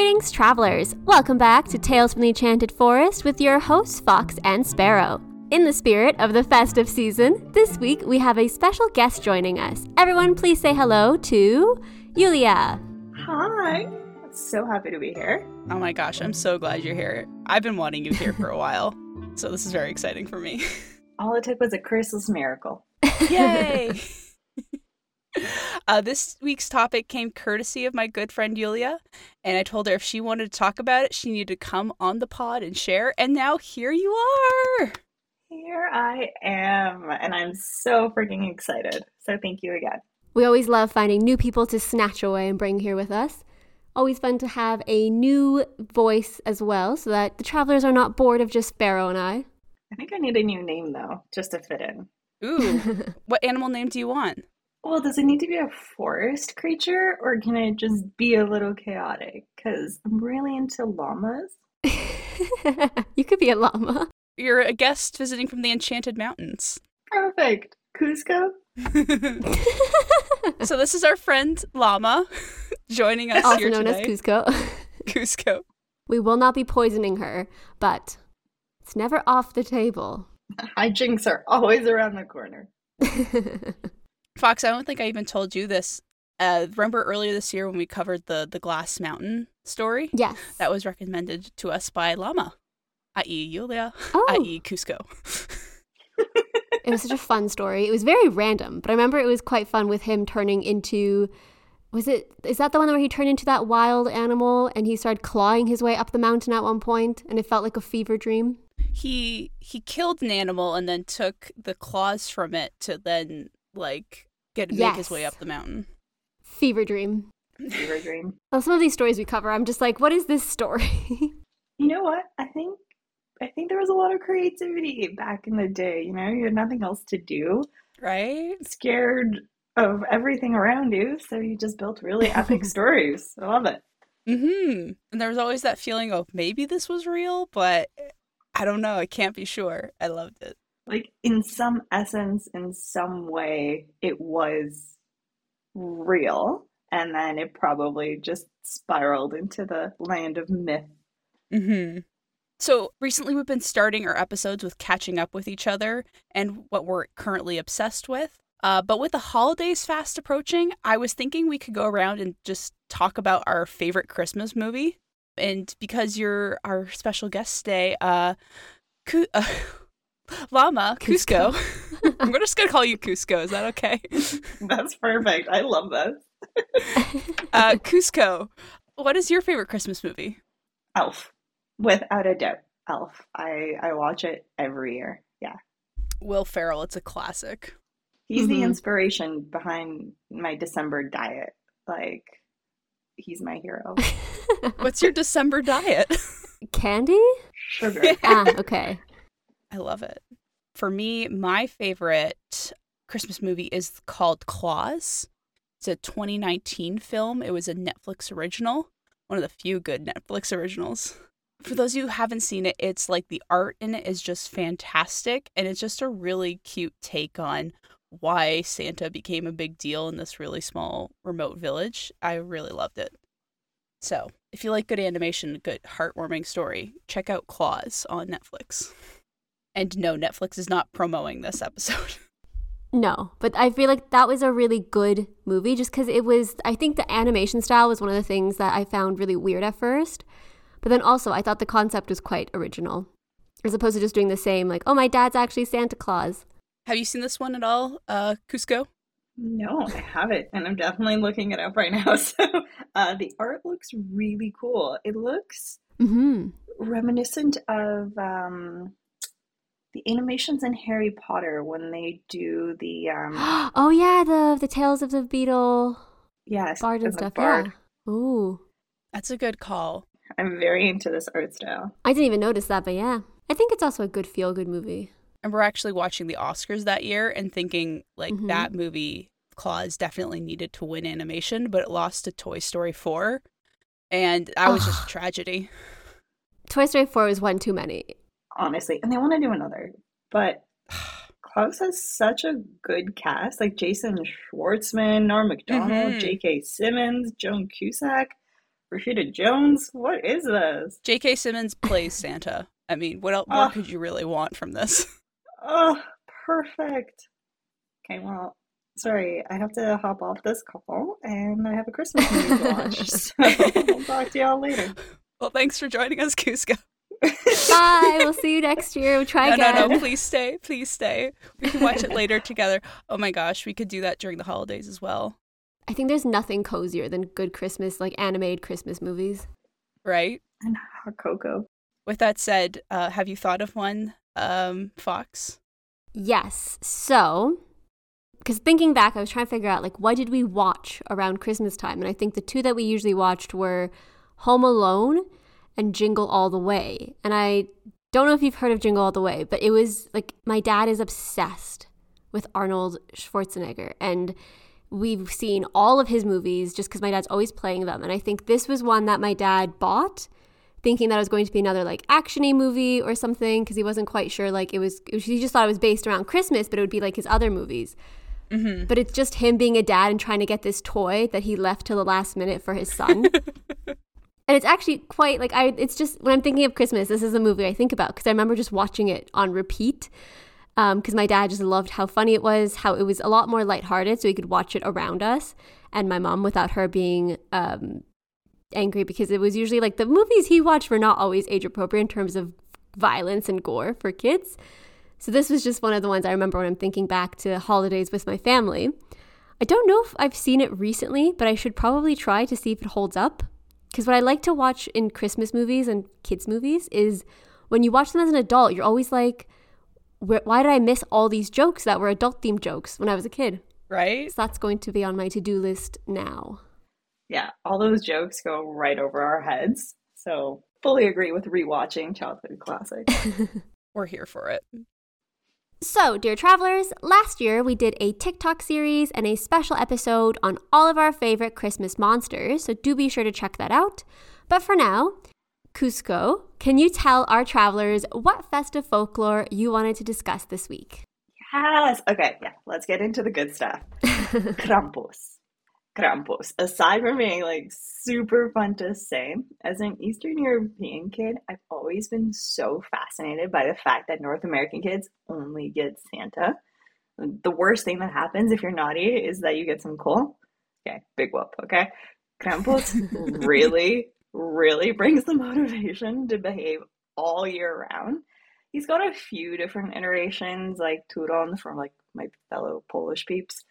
Greetings, travelers! Welcome back to Tales from the Enchanted Forest with your hosts, Fox and Sparrow. In the spirit of the festive season, this week we have a special guest joining us. Everyone, please say hello to Yulia. Hi. So happy to be here. Oh my gosh, I'm so glad you're here. I've been wanting you here for a while, so this is very exciting for me. All it took was a Christmas miracle. Yay! uh, this week's topic came courtesy of my good friend Yulia, and I told her if she wanted to talk about it, she needed to come on the pod and share. And now here you are. Here I am, and I'm so freaking excited. So thank you again. We always love finding new people to snatch away and bring here with us. Always fun to have a new voice as well, so that the travelers are not bored of just Sparrow and I. I think I need a new name though, just to fit in. Ooh, what animal name do you want? Well, does it need to be a forest creature, or can it just be a little chaotic? Because I'm really into llamas. you could be a llama. You're a guest visiting from the Enchanted Mountains. Perfect. Kuzco? so this is our friend Llama joining us also here known today. as Kuzco. Kuzco. We will not be poisoning her, but it's never off the table. Hijinks are always around the corner. Fox, I don't think I even told you this. Uh, remember earlier this year when we covered the the Glass Mountain story? yes. That was recommended to us by Llama, i.e. Yulia, Oh. i.e. Kuzco. It was such a fun story. It was very random, but I remember it was quite fun with him turning into was it is that the one where he turned into that wild animal and he started clawing his way up the mountain at one point and it felt like a fever dream? he he killed an animal and then took the claws from it to then like get make his way up the mountain. Fever dream. Fever dream. Well, some of these stories we cover, I'm just like, what is this story? You know what? I think I think there was a lot of creativity back in the day. You know, you had nothing else to do, Right? scared of everything around you, so you just built really epic stories. I love it. Mm-hmm. And there was always that feeling of maybe this was real, but I don't know. I can't be sure. I loved it. Like in some essence, in some way, it was real, and then it probably just spiraled into the land of myth. Mm-hmm. So recently we've been starting our episodes with catching up with each other and what we're currently obsessed with. Uh, but with the holidays fast approaching, I was thinking we could go around and just talk about our favorite Christmas movie. And because you're our special guest today, uh, Cu- uh Llama Kuzco, I'm just gonna call you Kuzco. Is that okay? That's perfect. I love this. Uh, Kuzco, what is your favorite Christmas movie? Elf, without a doubt. Elf. I I watch it every year. Yeah. Will Ferrell. It's a classic. He's the Mhm. inspiration behind my December diet. Like, he's my hero. What's your December diet? Candy? Sugar. ah, okay. I love it. For me, my favorite Christmas movie is called Klaus. It's a 2019 film. It was a Netflix original, one of the few good Netflix originals. For those of you who haven't seen it, it's like the art in it is just fantastic, and it's just a really cute take on why Santa became a big deal in this really small remote village. I really loved it. So, if you like good animation, good heartwarming story, check out Klaus on Netflix. And no, Netflix is not promoting this episode. No, but I feel like that was a really good movie just because it was, I think the animation style was one of the things that I found really weird at first. But then also, I thought the concept was quite original as opposed to just doing the same, like, oh, my dad's actually Santa Claus. Have you seen this one at all, uh, Kuzco? No, I haven't, and I'm definitely looking it up right now. So, uh, the art looks really cool. It looks mm-hmm. reminiscent of um, the animations in Harry Potter when they do the um, oh, yeah, the the Tales of the Beedle yes, Bard and and stuff. Bard. Yeah. Ooh. That's a good call. I'm very into this art style. I didn't even notice that, but yeah. I think it's also a good feel good movie. And we're actually watching the Oscars that year and thinking like Mhm. that movie Klaus definitely needed to win animation, but it lost to Toy Story 4. And that was just a tragedy. Toy Story 4 was one too many. Honestly, and they want to do another, but Klaus has such a good cast, like Jason Schwartzman, Norm Macdonald, Mhm. J.K. Simmons, Joan Cusack. Rashida Jones? What is this? J.K. Simmons plays Santa. I mean, what else more could you really want from this? Oh, perfect. Okay, well, sorry, I have to hop off this call and I have a Christmas movie to watch. So we'll talk to y'all later. Well, thanks for joining us, Kuzco. Bye. we'll see you next year. We'll try No, again. no, no, please stay. Please stay. We can watch it later together. Oh my gosh, we could do that during the holidays as well, I think there's nothing cozier than good Christmas, like animated Christmas movies. right? And hot cocoa. With that said, uh, have you thought of one, um, Fox? Yes. So, because thinking back, I was trying to figure out like what did we watch around Christmas time, and I think the two that we usually watched were Home Alone and Jingle All the Way. And I don't know if you've heard of Jingle All the Way, but it was like my dad is obsessed with Arnold Schwarzenegger, and we've seen all of his movies just because my dad's always playing them. And I think this was one that my dad bought thinking that it was going to be another like actiony movie or something because he wasn't quite sure like it was, it was he just thought it was based around christmas but it would be like his other movies Mm-hmm. but it's just him being a dad and trying to get this toy that he left till the last minute for his son and it's actually quite like i it's just when i'm thinking of christmas this is a movie i think about because i remember just watching it on repeat because my dad just loved how funny it was how it was a lot more lighthearted so he could watch it around us and my mom without her being um, angry because it was usually like the movies he watched were not always age appropriate in terms of violence and gore for kids. So this was just one of the ones I remember when I'm thinking back to holidays with my family. I don't know if I've seen it recently, but I should probably try to see if it holds up. Because what I like to watch in Christmas movies and kids' movies is when you watch them as an adult, you're always like, why did I miss all these jokes that were adult themed jokes when I was a kid? Right? So that's going to be on my to do list now. Yeah, all those jokes go right over our heads. So fully agree with rewatching childhood classics. We're here for it. So, dear travelers, last year we did a TikTok series and a special episode on all of our favorite Christmas monsters, so do be sure to check that out. But for now, Kuzco, can you tell our travelers what festive folklore you wanted to discuss this week? Yes. Okay, yeah, let's get into the good stuff. Krampus. Krampus. Aside from being like super fun to say, as an Eastern European kid, I've always been so fascinated by the fact that North American kids only get Santa. The worst thing that happens if you're naughty is that you get some coal. Okay, big whoop, okay? Krampus really, really brings the motivation to behave all year round. He's got a few different iterations, like Turon from like my fellow Polish peeps,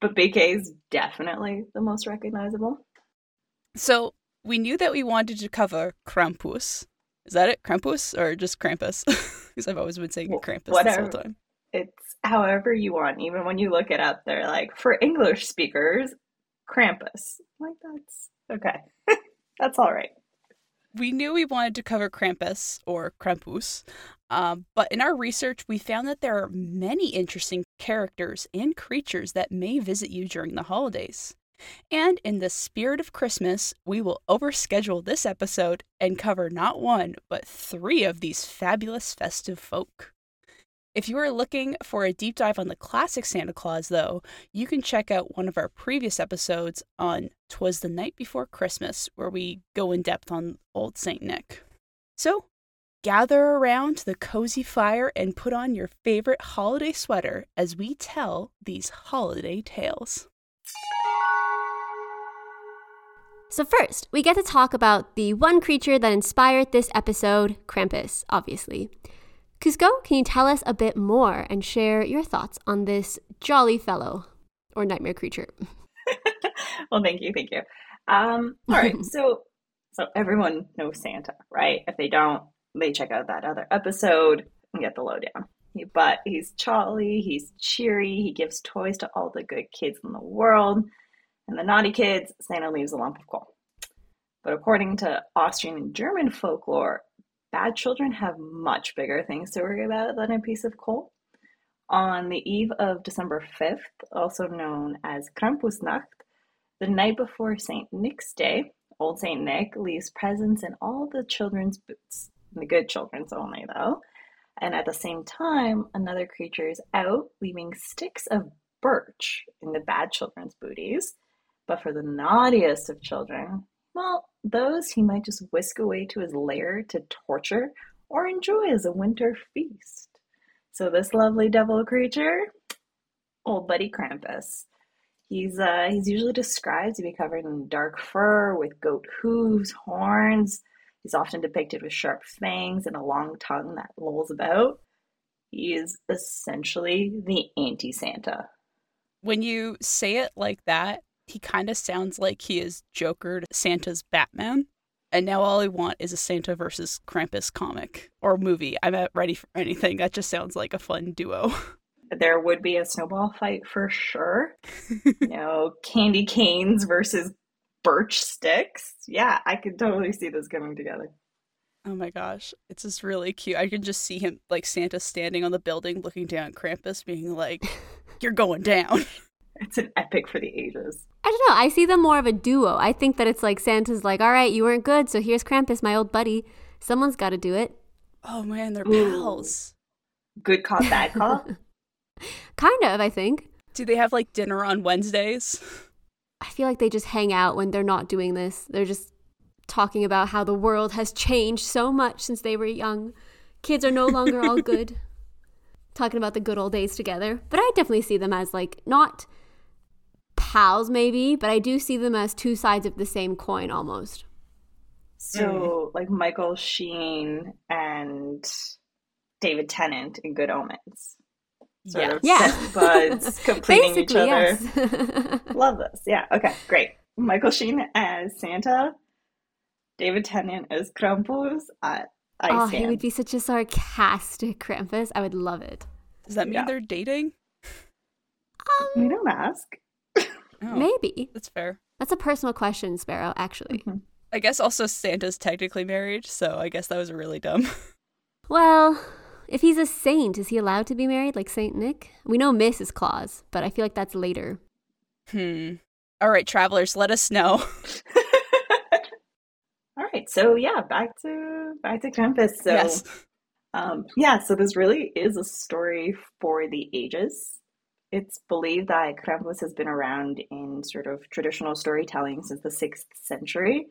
but BK is definitely the most recognizable. So we knew that we wanted to cover Krampus. Is that it? Krampus or just Krampus? Because I've always been saying Krampus this whole time. It's however you want. Even when you look it up, they're like for English speakers, Krampus. Like that's okay. that's all right. We knew we wanted to cover Krampus or Krampus, um, but in our research, we found that there are many interesting characters and creatures that may visit you during the holidays. And in the spirit of Christmas, we will overschedule this episode and cover not one, but three of these fabulous festive folk. If you are looking for a deep dive on the classic Santa Claus, though, you can check out one of our previous episodes on Twas the Night Before Christmas, where we go in depth on Old St. Nick. So, gather around the cozy fire and put on your favorite holiday sweater as we tell these holiday tales. So, first, we get to talk about the one creature that inspired this episode Krampus, obviously. Kuzco, can you tell us a bit more and share your thoughts on this jolly fellow or nightmare creature? well, thank you, thank you. Um, all right, so so everyone knows Santa, right? If they don't, they check out that other episode and get the lowdown. But he's jolly, he's cheery, he gives toys to all the good kids in the world, and the naughty kids, Santa leaves a lump of coal. But according to Austrian and German folklore, bad children have much bigger things to worry about than a piece of coal. On the eve of December 5th, also known as Krampusnacht, the night before St. Nick's Day, Old St. Nick leaves presents in all the children's boots. The good children's only, though. And at the same time, another creature is out, leaving sticks of birch in the bad children's booties. But for the naughtiest of children, well, those he might just whisk away to his lair to torture or enjoy as a winter feast. So this lovely devil creature, old buddy Krampus. He's uh, he's usually described to be covered in dark fur with goat hooves, horns. He's often depicted with sharp fangs and a long tongue that lolls about. He is essentially the anti Santa. When you say it like that, he kind of sounds like he is Joker to Santa's Batman. And now all I want is a Santa versus Krampus comic or movie. I'm not ready for anything. That just sounds like a fun duo. There would be a snowball fight for sure. you know, candy canes versus birch sticks. Yeah, I could totally see this coming together. Oh my gosh, it's just really cute. I can just see him like Santa standing on the building looking down at Krampus being like, "You're going down." It's an epic for the ages. I don't know. I see them more of a duo. I think that it's like Santa's like, all right, you weren't good, so here's Krampus, my old buddy. Someone's got to do it. Oh man, they're Ooh. pals. Good call, bad call. kind of, I think. Do they have like dinner on Wednesdays? I feel like they just hang out when they're not doing this. They're just talking about how the world has changed so much since they were young. Kids are no longer all good. talking about the good old days together. But I definitely see them as like not pals maybe, but I do see them as two sides of the same coin almost. So, mm. like Michael Sheen and David Tennant in Good Omens. Sort Yeah. of Yeah. best buds completing each other. yes. Love this. Yeah. Okay. Great. Michael Sheen as Santa. David Tennant as Krampus. I, I oh, he would be such a sarcastic Krampus. I would love it. Does that mean Yeah. they're dating? We don't ask. Oh, Maybe. that's fair. That's a personal question, Sparrow, actually. Mhm. I guess also Santa's technically married, so I guess that was really dumb. Well, if he's a saint, is he allowed to be married like Saint Nick? We know Mrs. Claus, but I feel like that's later. hmm. All right, travelers, let us know. All right. So yeah, back to back to Krampus. So yes. Um, yeah, so this really is a story for the ages. It's believed that Krampus has been around in sort of traditional storytelling since the 6th century.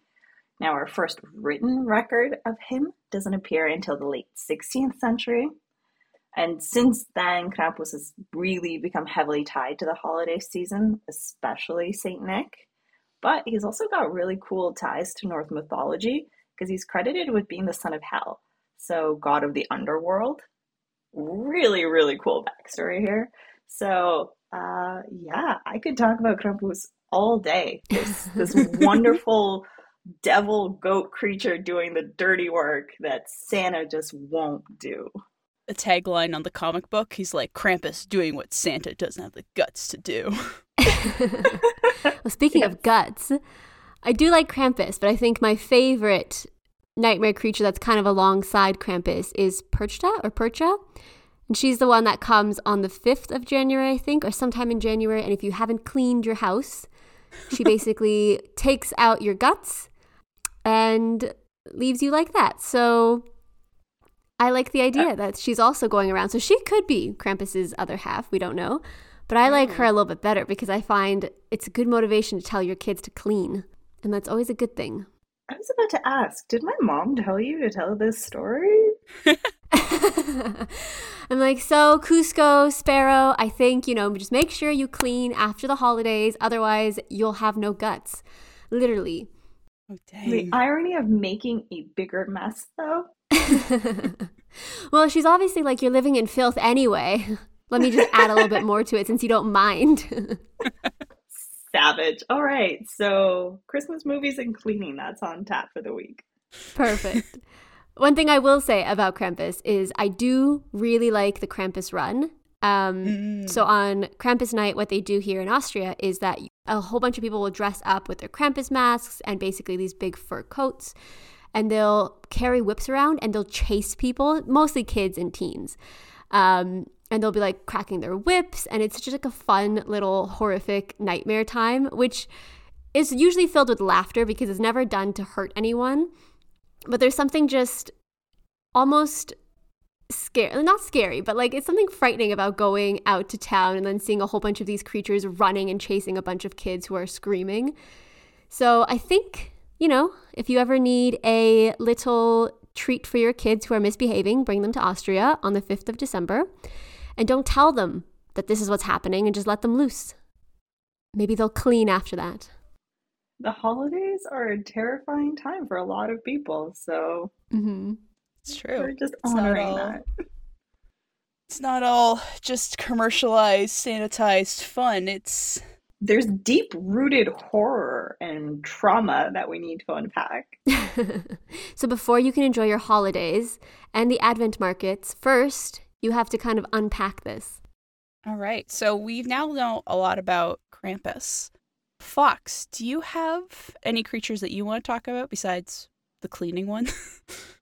Now, our first written record of him doesn't appear until the late 16th century. And since then, Krampus has really become heavily tied to the holiday season, especially St. Nick. But he's also got really cool ties to Norse mythology because he's credited with being the son of Hel so god of the underworld. Really, really cool backstory here. So, uh, yeah, I could talk about Krampus all day. This this wonderful devil goat creature doing the dirty work that Santa just won't do. A tagline on the comic book, he's like Krampus doing what Santa doesn't have the guts to do. well, speaking of guts, I do like Krampus, but I think my favorite nightmare creature that's kind of alongside Krampus is Perchta or Percha. And she's the one that comes on the 5th of January, I think, or sometime in January. And if you haven't cleaned your house, she basically takes out your guts and leaves you like that. So I like the idea uh, that she's also going around. So she could be Krampus's other half. We don't know. But I like her mm. a little bit better because I find it's a good motivation to tell your kids to clean. And that's always a good thing. I was about to ask, did my mom tell you to tell this story? I'm like, so Kuzco, Sparrow, I think, you know, just make sure you clean after the holidays. Otherwise, you'll have no guts. Literally. Oh The irony of making a bigger mess, though. well, she's obviously like, you're living in filth anyway. Let me just add a little bit more to it since you don't mind. Savage. All right, so Christmas movies and cleaning, that's on tap for the week. Perfect. One thing I will say about Krampus is I do really like the Krampus run. Um, Mm. So on Krampus night, what they do here in Austria is that a whole bunch of people will dress up with their Krampus masks and basically these big fur coats, and they'll carry whips around and they'll chase people, mostly kids and teens. Um, and they'll be like cracking their whips, and it's just like a fun little horrific nightmare time, which is usually filled with laughter because it's never done to hurt anyone. But there's something just almost scary not scary but like it's something frightening about going out to town and then seeing a whole bunch of these creatures running and chasing a bunch of kids who are screaming so i think you know, if you ever need a little treat for your kids who are misbehaving, bring them to Austria on the 5th of December. And don't tell them that this is what's happening and just let them loose. Maybe they'll clean after that. The holidays are a terrifying time for a lot of people, so Mm-hmm. It's true. we're just It's not honoring all- that. It's not all just commercialized, sanitized fun. It's There's deep rooted horror and trauma that we need to unpack. so before you can enjoy your holidays and the Advent markets, first you have to kind of unpack this. all right. So we've now know a lot about Krampus. Fox, do you have any creatures that you want to talk about besides the cleaning one?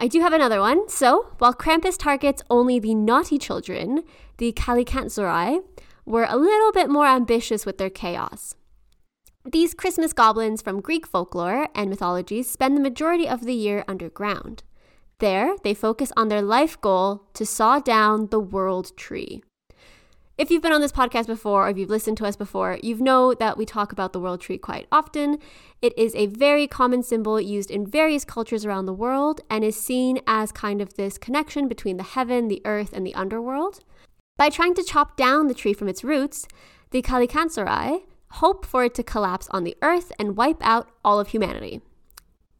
I do have another one. So, while Krampus targets only the naughty children, the Kalikantzaroi were a little bit more ambitious with their chaos. These Christmas goblins from Greek folklore and mythologies spend the majority of the year underground. There, they focus on their life goal to saw down the world tree. If you've been on this podcast before or if you've listened to us before, you know that we talk about the world tree quite often. It is a very common symbol used in various cultures around the world and is seen as kind of this connection between the heaven, the earth, and the underworld. By trying to chop down the tree from its roots, the Kalikantzaroi hope for it to collapse on the earth and wipe out all of humanity.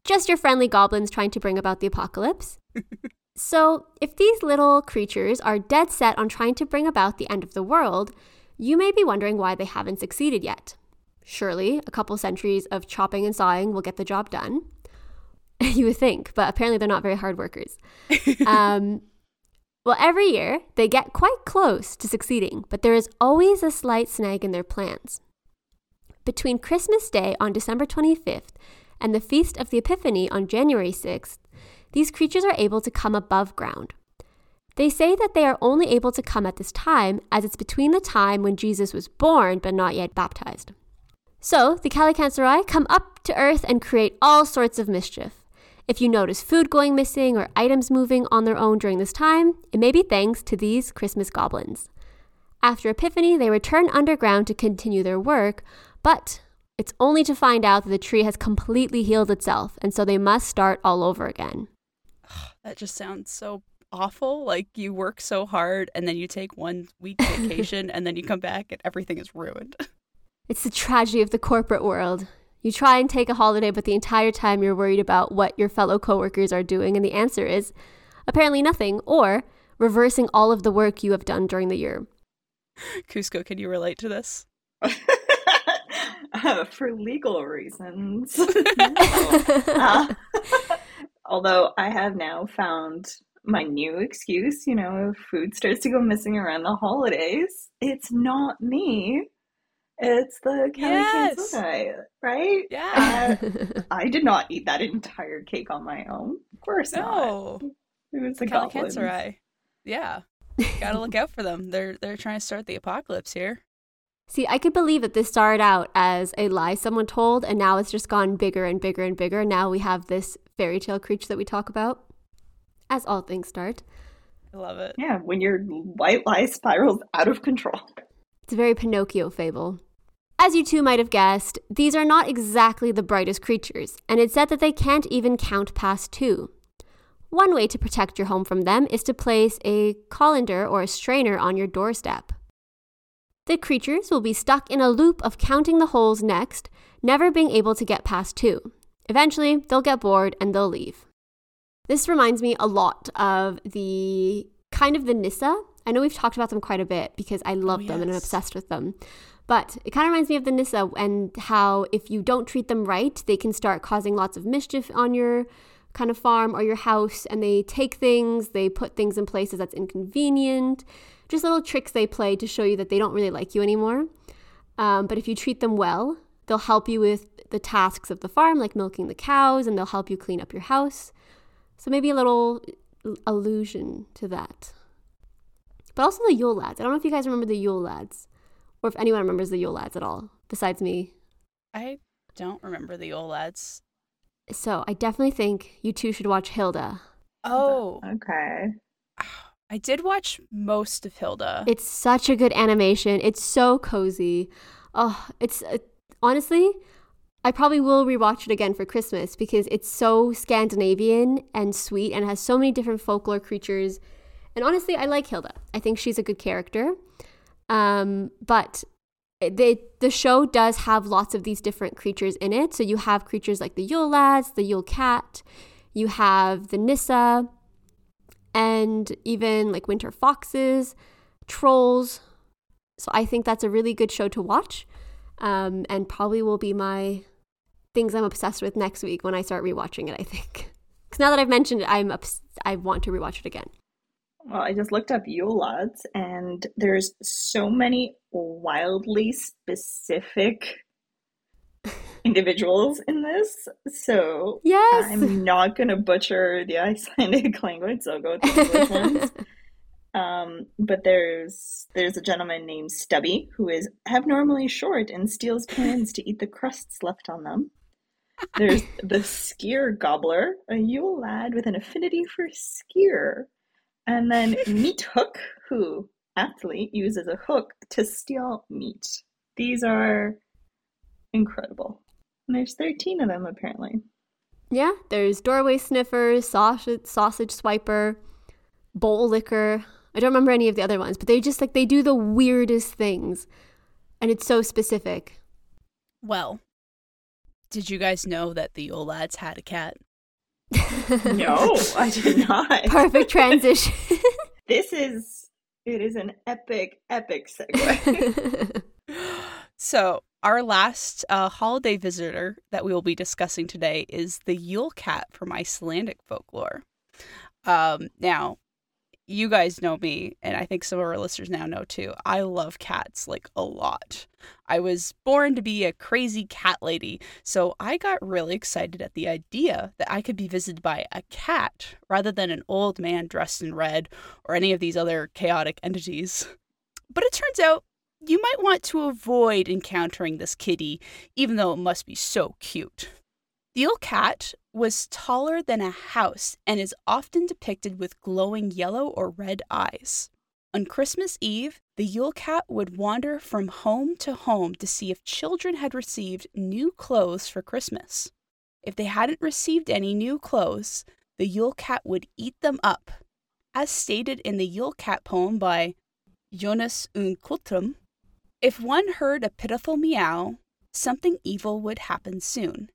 Just your friendly goblins trying to bring about the apocalypse. So, if these little creatures are dead set on trying to bring about the end of the world, you may be wondering why they haven't succeeded yet. Surely, a couple centuries of chopping and sawing will get the job done. you would think, but apparently they're not very hard workers. um, well, every year they get quite close to succeeding, but there is always a slight snag in their plans. Between Christmas Day on December 25th and the Feast of the Epiphany on January 6th, these creatures are able to come above ground. They say that they are only able to come at this time as it's between the time when Jesus was born but not yet baptized. So, the Kalikantzaroi come up to earth and create all sorts of mischief. If you notice food going missing or items moving on their own during this time, it may be thanks to these Christmas goblins. After Epiphany, they return underground to continue their work, but it's only to find out that the tree has completely healed itself, and so they must start all over again. That just sounds so awful. Like you work so hard and then you take one week vacation and then you come back and everything is ruined. It's the tragedy of the corporate world. You try and take a holiday, but the entire time you're worried about what your fellow coworkers are doing, and the answer is apparently nothing, or reversing all of the work you have done during the year. Kuzco, can you relate to this? uh, for legal reasons. Uh, although I have now found my new excuse, you know, if food starts to go missing around the holidays, it's not me. It's the Kelly Yes. Kansai, right? Yeah. Uh, I did not eat that entire cake on my own. Of course not. No. It was the The goblins. Kalikantzaroi. Yeah. Gotta look out for them. They're they're trying to start the apocalypse here. See, I could believe that this started out as a lie someone told, and now it's just gone bigger and bigger and bigger. Now we have this fairy tale creature that we talk about, as all things start. I love it. Yeah, when your white lie spirals out of control. It's a very Pinocchio fable. As you two might have guessed, these are not exactly the brightest creatures, and it's said that they can't even count past two. One way to protect your home from them is to place a colander or a strainer on your doorstep. The creatures will be stuck in a loop of counting the holes next, never being able to get past two. Eventually, they'll get bored and they'll leave. This reminds me a lot of the kind of the Nissa. I know we've talked about them quite a bit because I love them and I'm obsessed with them. But it kind of reminds me of the Nissa and how if you don't treat them right, they can start causing lots of mischief on your kind of farm or your house and they take things, they put things in places that's inconvenient, just little tricks they play to show you that they don't really like you anymore. Um, but if you treat them well, they'll help you with the tasks of the farm, like milking the cows, and they'll help you clean up your house. So maybe a little allusion to that. But also the Yule Lads. I don't know if you guys remember the Yule Lads, or if anyone remembers the Yule Lads at all, besides me. I don't remember the Yule lads. So I definitely think you two should watch Hilda. Oh, Okay. I did watch most of Hilda. It's such a good animation. It's so cozy. Oh, it's uh, honestly, I probably will rewatch it again for Christmas because it's so Scandinavian and sweet and has so many different folklore creatures. And honestly, I like Hilda. I think she's a good character. Um, but the the show does have lots of these different creatures in it. So you have creatures like the Yule lads, the Yule cat, you have the Nissa, and even like winter foxes, trolls. So I think that's a really good show to watch, um, and probably will be my things I'm obsessed with next week when I start rewatching it. I think because now that I've mentioned it, I'm obs- I want to rewatch it again. Well, I just looked up Yule lads, and there's so many wildly specific individuals in this. So yes, I'm not gonna butcher the Icelandic language, so I'll go with the English ones. Um, but there's there's a gentleman named Stubby who is abnormally short and steals pans to eat the crusts left on them. There's the skier Gobbler, a Yule lad with an affinity for skier. And then Meat Hook, who athlete uses a hook to steal meat. These are incredible. And there's 13 of them apparently. Yeah, there's doorway sniffer, sausage sausage swiper, bowl licker. I don't remember any of the other ones, but they just like they do the weirdest things. And it's so specific. Well, did you guys know that the Yule lads had a cat? no, I did not. Perfect transition. this is it is an epic, epic segue. so our last uh, holiday visitor that we will be discussing today is the Yule cat from Icelandic folklore. Um, now, you guys know me, and I think some of our listeners now know too. I love cats like a lot. I was born to be a crazy cat lady, so I got really excited at the idea that I could be visited by a cat rather than an old man dressed in red or any of these other chaotic entities. But it turns out you might want to avoid encountering this kitty, even though it must be so cute. The Yule cat was taller than a house and is often depicted with glowing yellow or red eyes. On Christmas Eve, the Yule Cat would wander from home to home to see if children had received new clothes for Christmas. If they hadn't received any new clothes, the Yule Cat would eat them up. As stated in the Yule Cat poem by Jonas Unkotrum, if one heard a pitiful meow, something evil would happen soon.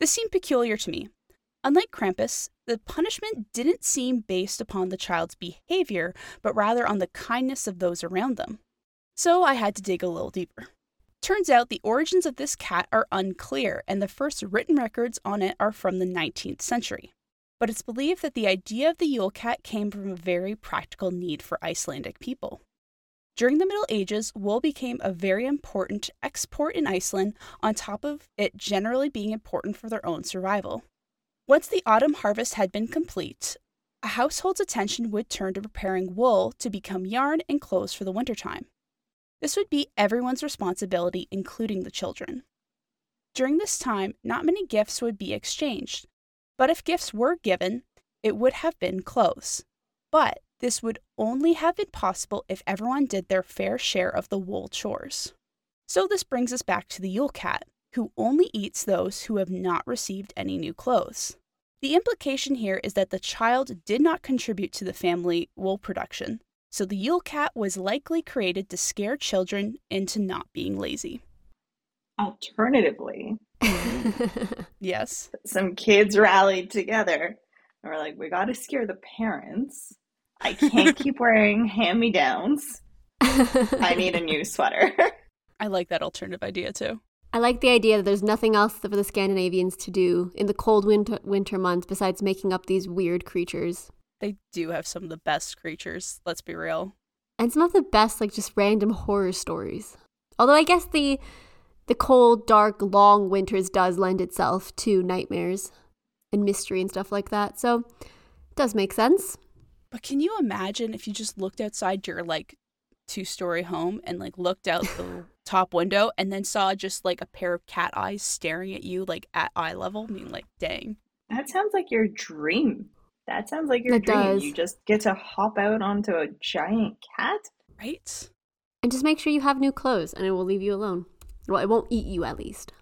This seemed peculiar to me. Unlike Krampus, the punishment didn't seem based upon the child's behavior, but rather on the kindness of those around them. So I had to dig a little deeper. Turns out the origins of this cat are unclear, and the first written records on it are from the 19th century. But it's believed that the idea of the Yule cat came from a very practical need for Icelandic people. During the Middle Ages, wool became a very important export in Iceland, on top of it generally being important for their own survival. Once the autumn harvest had been complete, a household's attention would turn to preparing wool to become yarn and clothes for the wintertime. This would be everyone's responsibility, including the children. During this time, not many gifts would be exchanged, but if gifts were given, it would have been clothes. But this would only have been possible if everyone did their fair share of the wool chores. So this brings us back to the Yule cat, who only eats those who have not received any new clothes. The implication here is that the child did not contribute to the family wool production, so the Yule cat was likely created to scare children into not being lazy. Alternatively, yes, some kids rallied together and were like, we got to scare the parents I can't keep wearing hand me downs. I need a new sweater. I like that alternative idea too. I like the idea that there's nothing else for the Scandinavians to do in the cold winter winter months besides making up these weird creatures. They do have some of the best creatures, let's be real. And some of the best like just random horror stories. Although I guess the the cold, dark, long winters does lend itself to nightmares and mystery and stuff like that. So it does make sense. But can you imagine if you just looked outside your like two story home and like looked out the top window and then saw just like a pair of cat eyes staring at you like at eye level? I mean, like, dang. That sounds like your dream. That sounds like your It dream. does. You just get to hop out onto a giant cat. Right? And just make sure you have new clothes and it will leave you alone. Well, it won't eat you at least.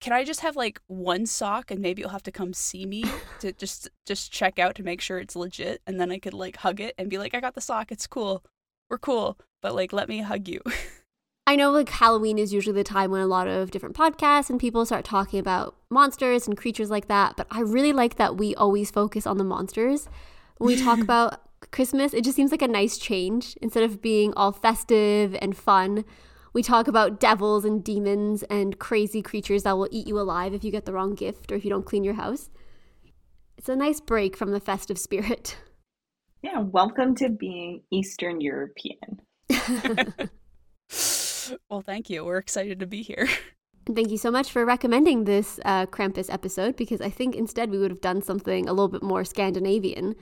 Can I just have like one sock and maybe you'll have to come see me to just just check out to make sure it's legit and then I could like hug it and be like I got the sock it's cool we're cool but like let me hug you I know like Halloween is usually the time when a lot of different podcasts and people start talking about monsters and creatures like that, but I really like that we always focus on the monsters. When we talk about Christmas, it just seems like a nice change. Instead of being all festive and fun, we talk about devils and demons and crazy creatures that will eat you alive if you get the wrong gift or if you don't clean your house. It's a nice break from the festive spirit. Yeah, welcome to being Eastern European. well, thank you. We're excited to be here. Thank you so much for recommending this uh, Krampus episode because I think instead we would have done something a little bit more Scandinavian.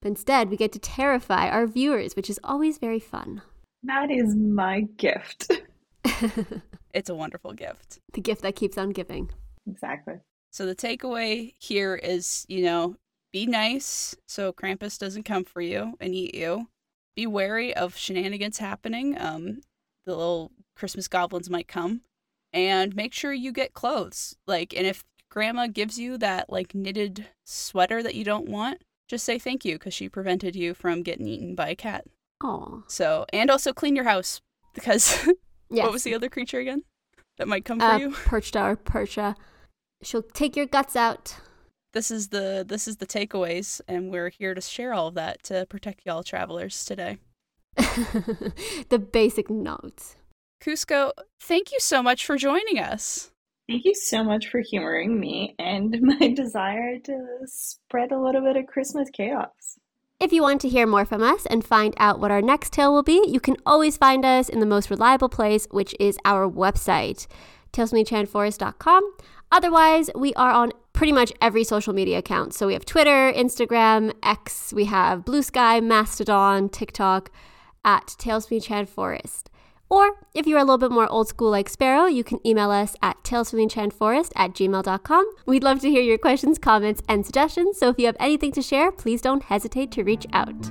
But instead, we get to terrify our viewers, which is always very fun. That is my gift. it's a wonderful gift. The gift that keeps on giving. Exactly. So the takeaway here is, you know, be nice so Krampus doesn't come for you and eat you. Be wary of shenanigans happening. Um, the little Christmas goblins might come. And make sure you get clothes. Like, and if grandma gives you that like knitted sweater that you don't want, just say thank you because she prevented you from getting eaten by a cat. Oh. So, and also clean your house because yes. what was the other creature again that might come for uh, you? Perchta or Percha. She'll take your guts out. This is the this is the takeaways, and we're here to share all of that to protect y'all travelers today. the basic notes. Kuzco, thank you so much for joining us. Thank you so much for humoring me and my desire to spread a little bit of Christmas chaos. If you want to hear more from us and find out what our next tale will be, you can always find us in the most reliable place, which is our website, talesfromenchanted Otherwise, we are on pretty much every social media account. So we have Twitter, Instagram, X, we have Bluesky, Mastodon, TikTok at Tales Forest. Or if you're a little bit more old school like Sparrow, you can email us at talesfromenchanted at gmail.com. We'd love to hear your questions, comments, and suggestions, so if you have anything to share, please don't hesitate to reach out.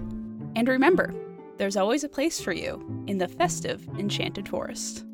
And remember, there's always a place for you in the festive Enchanted Forest.